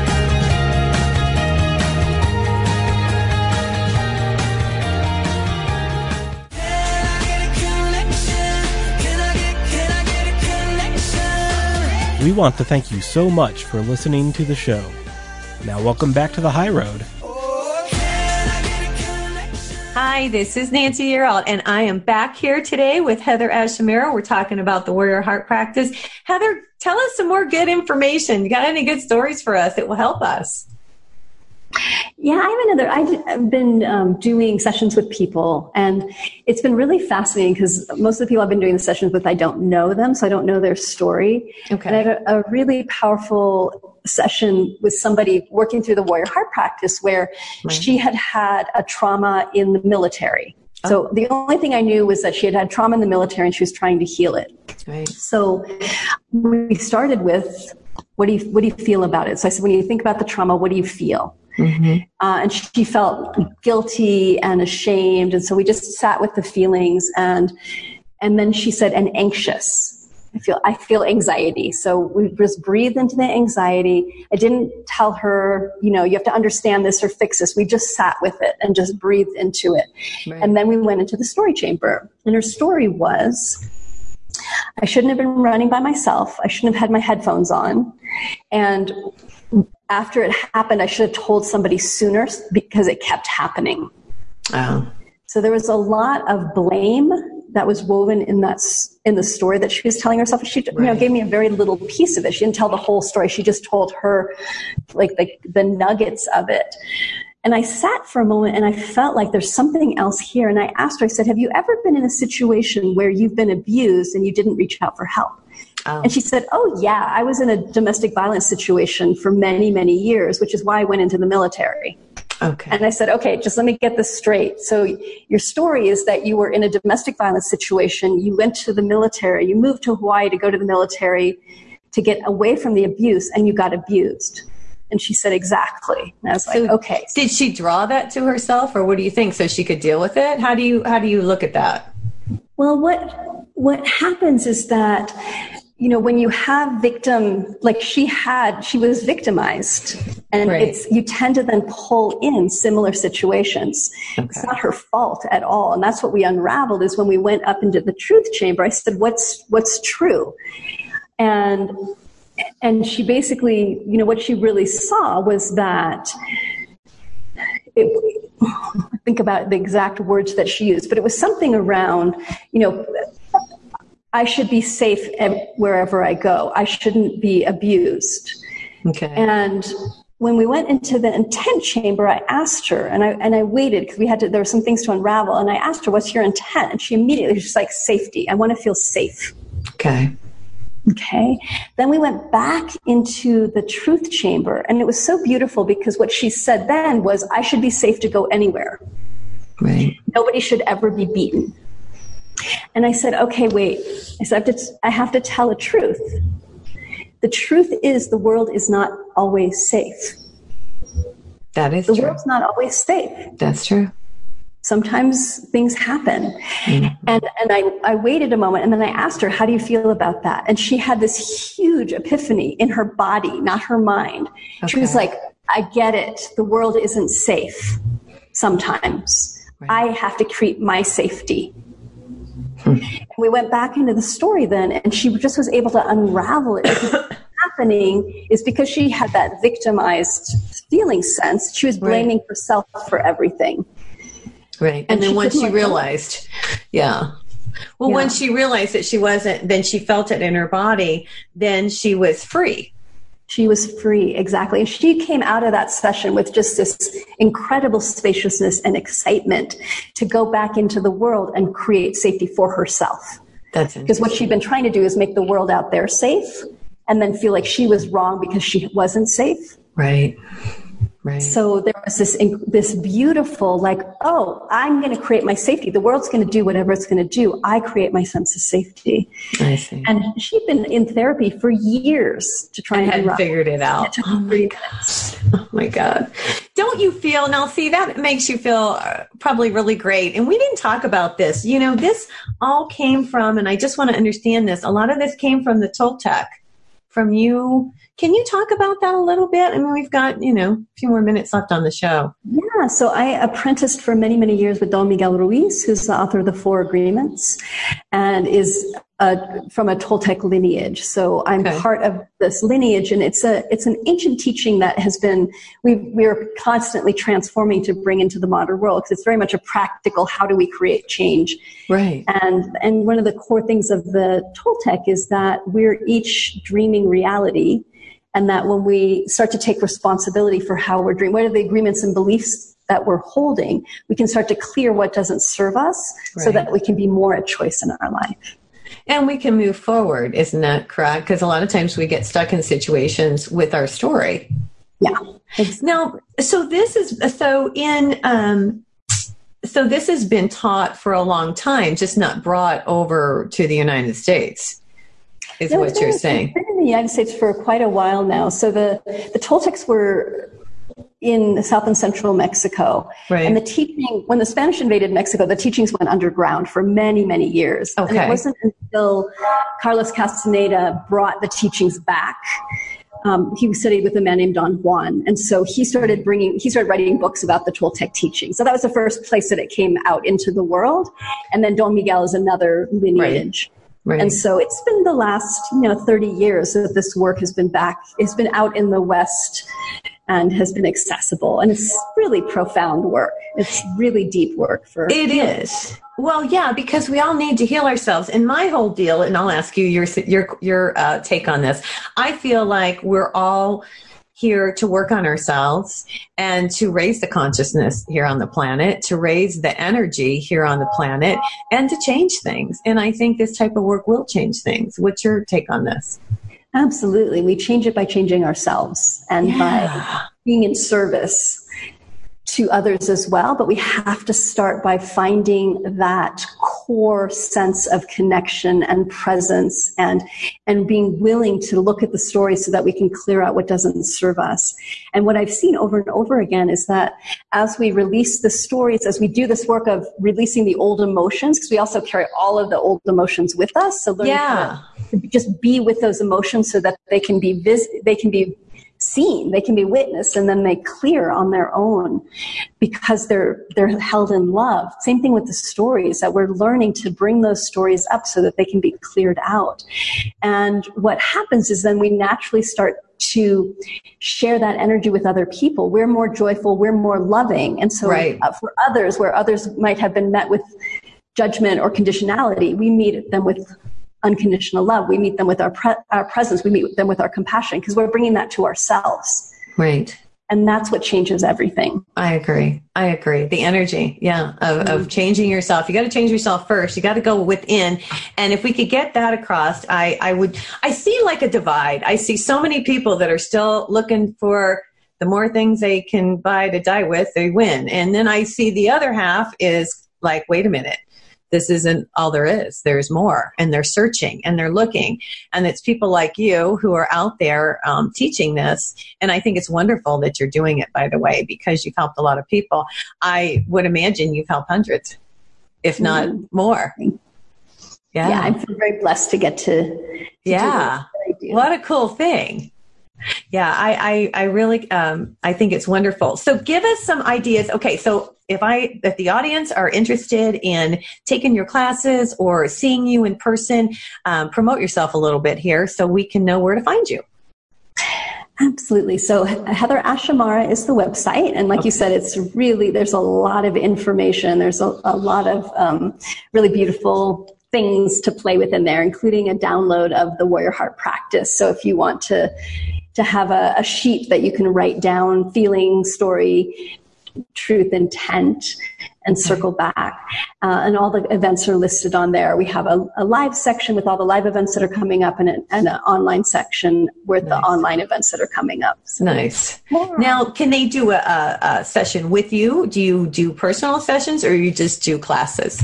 We want to thank you so much for listening to the show. Now, welcome back to the high road. Hi, this is Nancy Yearout, and I am back here today with Heather Ash Amara. We're talking about the Warrior Heart Practice. Heather, tell us some more good information. You got any good stories for us that will help us? Yeah, I have another. I've been um, doing sessions with people, and it's been really fascinating because most of the people I've been doing the sessions with, I don't know them, so I don't know their story. Okay. And I have a, a really powerful session with somebody working through the Warrior Heart practice where Right. she had had a trauma in the military. So the only thing I knew was that she had had trauma in the military and she was trying to heal it. Right. So we started with what do you what do you feel about it? So I said, when you think about the trauma, what do you feel? Uh, and she felt guilty and ashamed, and so we just sat with the feelings, and and then she said, and anxious. I feel I feel anxiety. So we just breathed into the anxiety. I didn't tell her, you know, you have to understand this or fix this. We just sat with it and just breathed into it. Right. And then we went into the story chamber. And her story was I shouldn't have been running by myself. I shouldn't have had my headphones on. And after it happened, I should have told somebody sooner because it kept happening. Oh. So there was a lot of blame that was woven in that in the story that she was telling herself. She you know gave me a very little piece of it. She didn't tell the whole story. She just told her like the the nuggets of it. And I sat for a moment and I felt like there's something else here. And I asked her, I said, Have you ever been in a situation where you've been abused and you didn't reach out for help? Oh. And she said, Oh, yeah, I was in a domestic violence situation for many, many years, which is why I went into the military. Okay. And I said, okay, just let me get this straight. So your story is that you were in a domestic violence situation. You went to the military. You moved to Hawaii to go to the military to get away from the abuse and you got abused. And she said, exactly. And I was like, okay. Did she draw that to herself, or what do you think? So she could deal with it. How do you how do you look at that? Well, what, what happens is that, you know, when you have victim, like she had, she was victimized and Right. it's, you tend to then pull in similar situations. It's not her fault at all. And that's what we unraveled is when we went up into the truth chamber, I said, what's, what's true? And, and she basically, you know, what she really saw was that it, [LAUGHS] think about the exact words that she used, but it was something around, you know, I should be safe wherever I go. I shouldn't be abused. Okay. And when we went into the intent chamber, I asked her, and I and I waited because we had to. There were some things to unravel, and I asked her, "What's your intent?" And she immediately was just like, "Safety. I want to feel safe." okay. Okay. Then we went back into the truth chamber, and it was so beautiful because what she said then was, "I should be safe to go anywhere." Right. nobody should ever be beaten. And I said, okay, wait. I said, I have to, I have to tell a truth. The truth is the world is not always safe. That is The true. world's not always safe. That's true. Sometimes things happen. Mm-hmm. And, and I, I waited a moment and then I asked her, how do you feel about that? And she had this huge epiphany in her body, not her mind. She was like, I get it. The world isn't safe sometimes. I have to create my safety. And we went back into the story then, and she just was able to unravel it. [LAUGHS] Happening is because she had that victimized feeling sense, she was blaming herself for everything. Right. And, And then she once she realized, yeah. Well, Yeah. once she realized that she wasn't, then she felt it in her body, then she was free. She was free, exactly. And she came out of that session with just this incredible spaciousness and excitement to go back into the world and create safety for herself. That's it. Because what she'd been trying to do is make the world out there safe and then feel like she was wrong because she wasn't safe. right. Right. So there was this this beautiful like, oh, I'm going to create my safety. The world's going to do whatever it's going to do. I create my sense of safety. I see. And she'd been in therapy for years to try I and hadn't figured it out. It Oh my God. Oh my God. Don't you feel, now see, that makes you feel uh, probably really great. And we didn't talk about this. You know, this all came from, and I just want to understand this, a lot of this came from the Toltec, from you can you talk about that a little bit? I mean, we've got, you know, a few more minutes left on the show. Yeah, so I apprenticed for many, many years with Don Miguel Ruiz, who's the author of The Four Agreements and is from a Toltec lineage. So I'm okay. part of this lineage, and it's a it's an ancient teaching that has been we we're constantly transforming to bring into the modern world because it's very much a practical how do we create change. Right. And and one of the core things of the Toltec is that we're each dreaming reality, and that when we start to take responsibility for how we're dreaming, what are the agreements and beliefs that we're holding, we can start to clear what doesn't serve us right. so that we can be more at choice in our life. And we can move forward isn't that correct? Because a lot of times we get stuck in situations with our story. Yeah. Now so this is so in um so this has been taught for a long time just not brought over to the united states is no, what you're saying been in the united states for quite a while now so the the toltecs were in South and Central Mexico. Right. And the teaching, when the Spanish invaded Mexico, the teachings went underground for many, many years. Okay. And it wasn't until Carlos Castaneda brought the teachings back. Um, he studied with a man named Don Juan. And so he started bringing, he started writing books about the Toltec teachings. So that was the first place that it came out into the world. And then Don Miguel is another lineage. Right. Right. And so it's been the last, you know, 30 years that this work has been back, it's been out in the West and has been accessible. And it's really profound work. It's really deep work for. It is. Well, yeah, because we all need to heal ourselves. And my whole deal, and I'll ask you your your your uh, take on this. I feel like we're all here to work on ourselves and to raise the consciousness here on the planet, to raise the energy here on the planet, and to change things. And I think this type of work will change things. What's your take on this? Absolutely. We change it by changing ourselves and yeah. by being in service to others as well, but we have to start by finding that core sense of connection and presence and, and being willing to look at the story so that we can clear out what doesn't serve us. And what I've seen over and over again is that as we release the stories, as we do this work of releasing the old emotions, because we also carry all of the old emotions with us. So learning yeah. to just be with those emotions so that they can be vis- they can be seen. They can be witnessed and then they clear on their own because they're they're held in love. Same thing with the stories that we're learning to bring those stories up so that they can be cleared out. And what happens is then we naturally start to share that energy with other people. We're more joyful we're more loving. And so right. uh, for others where others might have been met with judgment or conditionality we meet them with unconditional love. We meet them with our, pre- our presence. We meet them with our compassion because we're bringing that to ourselves. Right. And that's what changes everything. I agree. I agree. The energy, yeah, of, mm-hmm. of changing yourself. You got to change yourself first. You got to go within. And if we could get that across, I, I would, I see like a divide. I see so many people that are still looking for the more things they can buy to die with, they win. And then I see the other half is like, wait a minute this isn't all there is. There's more, and they're searching and they're looking. And it's people like you who are out there um, teaching this. And I think it's wonderful that you're doing it, by the way, because you've helped a lot of people. I would imagine you've helped hundreds, if not mm-hmm. more. Yeah. yeah, I'm very blessed to get to. to yeah, what a cool thing. Yeah, I, I, I really, um, I think it's wonderful. So give us some ideas. Okay, so if I, if the audience are interested in taking your classes or seeing you in person, um, promote yourself a little bit here so we can know where to find you. Absolutely. So Heather Ash Amara is the website. And like okay. you said, it's really, there's a lot of information. There's a, a lot of um, really beautiful things to play with in there, including a download of the Warrior Heart practice. So if you want to, to have a, a sheet that you can write down feeling, story, truth, intent, and circle back. Uh, and all the events are listed on there. We have a, a, live section with all the live events that are coming up and, a, and an online section with nice. the online events that are coming up. So, nice. Yeah. Now, can they do a, a, session with you? Do you do personal sessions or you just do classes?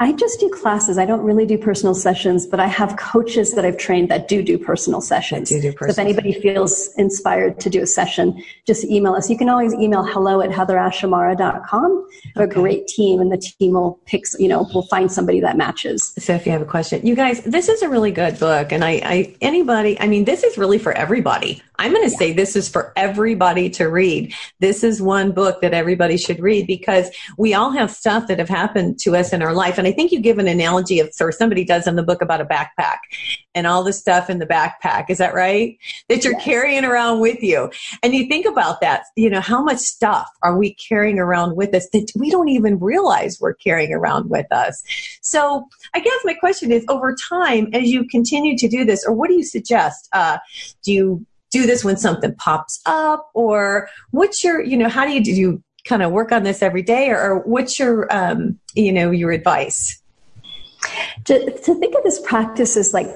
I just do classes. I don't really do personal sessions, but I have coaches that I've trained that do do personal sessions. Do do personal so if anybody feels inspired to do a session, just email us. You can always email hello at heatherashamara.com. Okay. Great team and the team will pick, you know, will find somebody that matches. So if you have a question, you guys, this is a really good book. And I, I anybody, I mean, this is really for everybody. I'm going to yeah. say this is for everybody to read. This is one book that everybody should read because we all have stuff that have happened to us in our life. And I think you give an analogy of, or somebody does in the book about a backpack and all the stuff in the backpack. Is that right? That you're yes. carrying around with you. And you think about that, you know, how much stuff are we carrying around with us that we don't even realize we're carrying around with us? So I guess my question is over time, as you continue to do this, or what do you suggest? Uh, do you do this when something pops up or what's your, you know, how do you do you kind of work on this every day or, or what's your, um, you know, your advice? To, to think of this practice as like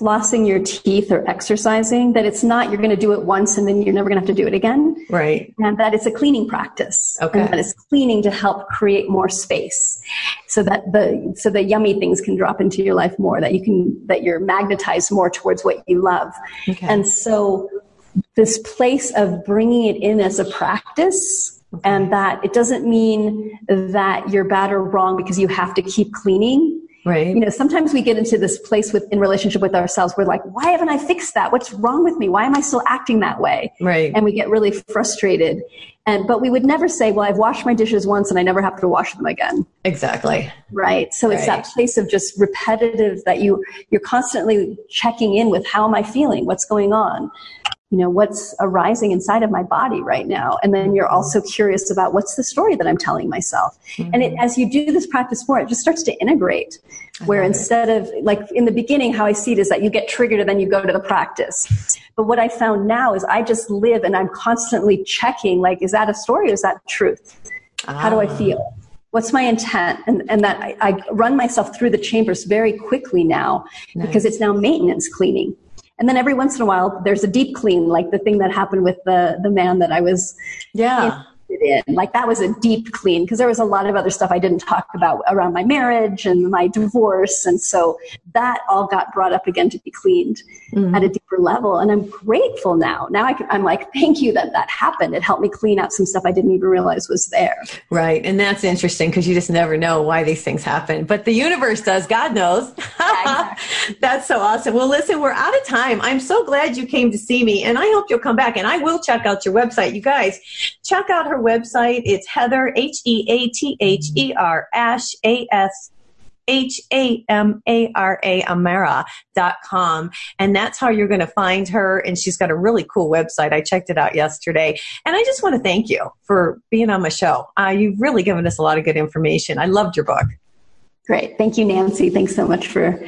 flossing your teeth or exercising, that it's not you're going to do it once and then you're never going to have to do it again. Right. And that it's a cleaning practice. Okay. And that it's cleaning to help create more space so that the so the yummy things can drop into your life more, that you can that you're magnetized more towards what you love. Okay. And so this place of bringing it in as a practice and that it doesn't mean that you're bad or wrong because you have to keep cleaning Right. You know, sometimes we get into this place with in relationship with ourselves. We're like, why haven't I fixed that? What's wrong with me? Why am I still acting that way? Right. And we get really frustrated. And but we would never say, well, I've washed my dishes once and I never have to wash them again. Exactly. Right. So right. it's that place of just repetitive that you you're constantly checking in with how am I feeling? What's going on? You know, what's arising inside of my body right now? And then you're also curious about what's the story that I'm telling myself. Mm-hmm. And it, as you do this practice more, it just starts to integrate. Where instead of like in the beginning, how I see it is that you get triggered and then you go to the practice. But what I found now is I just live and I'm constantly checking, like, is that a story or is that truth? Ah. How do I ah. feel? What's my intent? And, and that I, I run myself through the chambers very quickly now nice. because it's now maintenance cleaning. And then every once in a while, there's a deep clean, like the thing that happened with the the man that I was yeah in. Like that was a deep clean because there was a lot of other stuff I didn't talk about around my marriage and my divorce. And so that all got brought up again to be cleaned mm-hmm. at a deeper level. And I'm grateful now. Now I am like, thank you that that happened. It helped me clean out some stuff I didn't even realize was there. Right. And that's interesting because you just never know why these things happen. But the universe does. God knows. [LAUGHS] that's so awesome. Well, listen, we're out of time. I'm so glad you came to see me and I hope you'll come back and I will check out your website. You guys, check out her website. It's Heather, H E A T H E R, Ash, A S H A M A R A Amara.com. And that's how you're going to find her. And she's got a really cool website. I checked it out yesterday. And I just want to thank you for being on my show. Uh, you've really given us a lot of good information. I loved your book. Great. Thank you, Nancy. Thanks so much for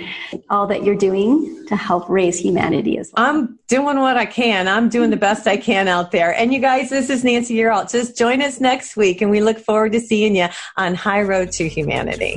all that you're doing to help raise humanity as well. I'm doing what I can. I'm doing the best I can out there. And you guys, this is Nancy Yearout. Just join us next week and we look forward to seeing you on High Road to Humanity.